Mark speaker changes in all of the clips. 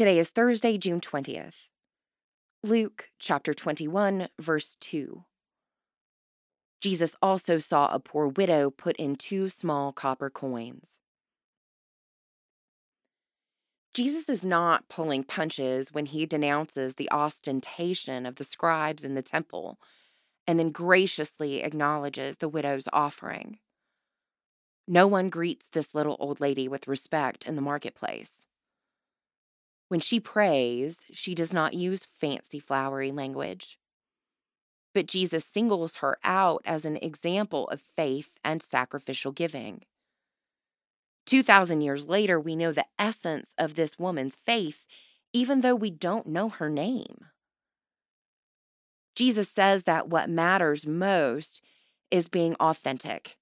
Speaker 1: Today is Thursday, June 20th. Luke chapter 21, verse 2. Jesus also saw a poor widow put in two small copper coins. Jesus is not pulling punches when he denounces the ostentation of the scribes in the temple and then graciously acknowledges the widow's offering. No one greets this little old lady with respect in the marketplace. When she prays, she does not use fancy, flowery language. But Jesus singles her out as an example of faith and sacrificial giving. 2,000 years later, we know the essence of this woman's faith, even though we don't know her name. Jesus says that what matters most is being authentic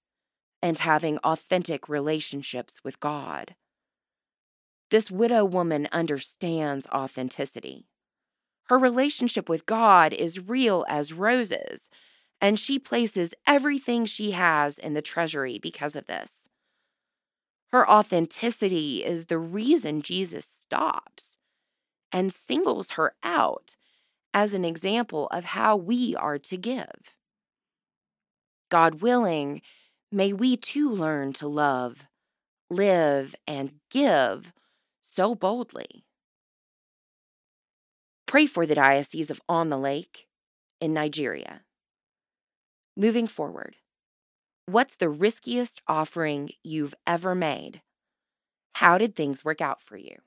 Speaker 1: and having authentic relationships with God. This widow woman understands authenticity. Her relationship with God is real as roses, and she places everything she has in the treasury because of this. Her authenticity is the reason Jesus stops and singles her out as an example of how we are to give. God willing, may we too learn to love, live, and give so boldly. Pray for the Diocese of On the Lake in Nigeria. Moving forward, what's the riskiest offering you've ever made? How did things work out for you?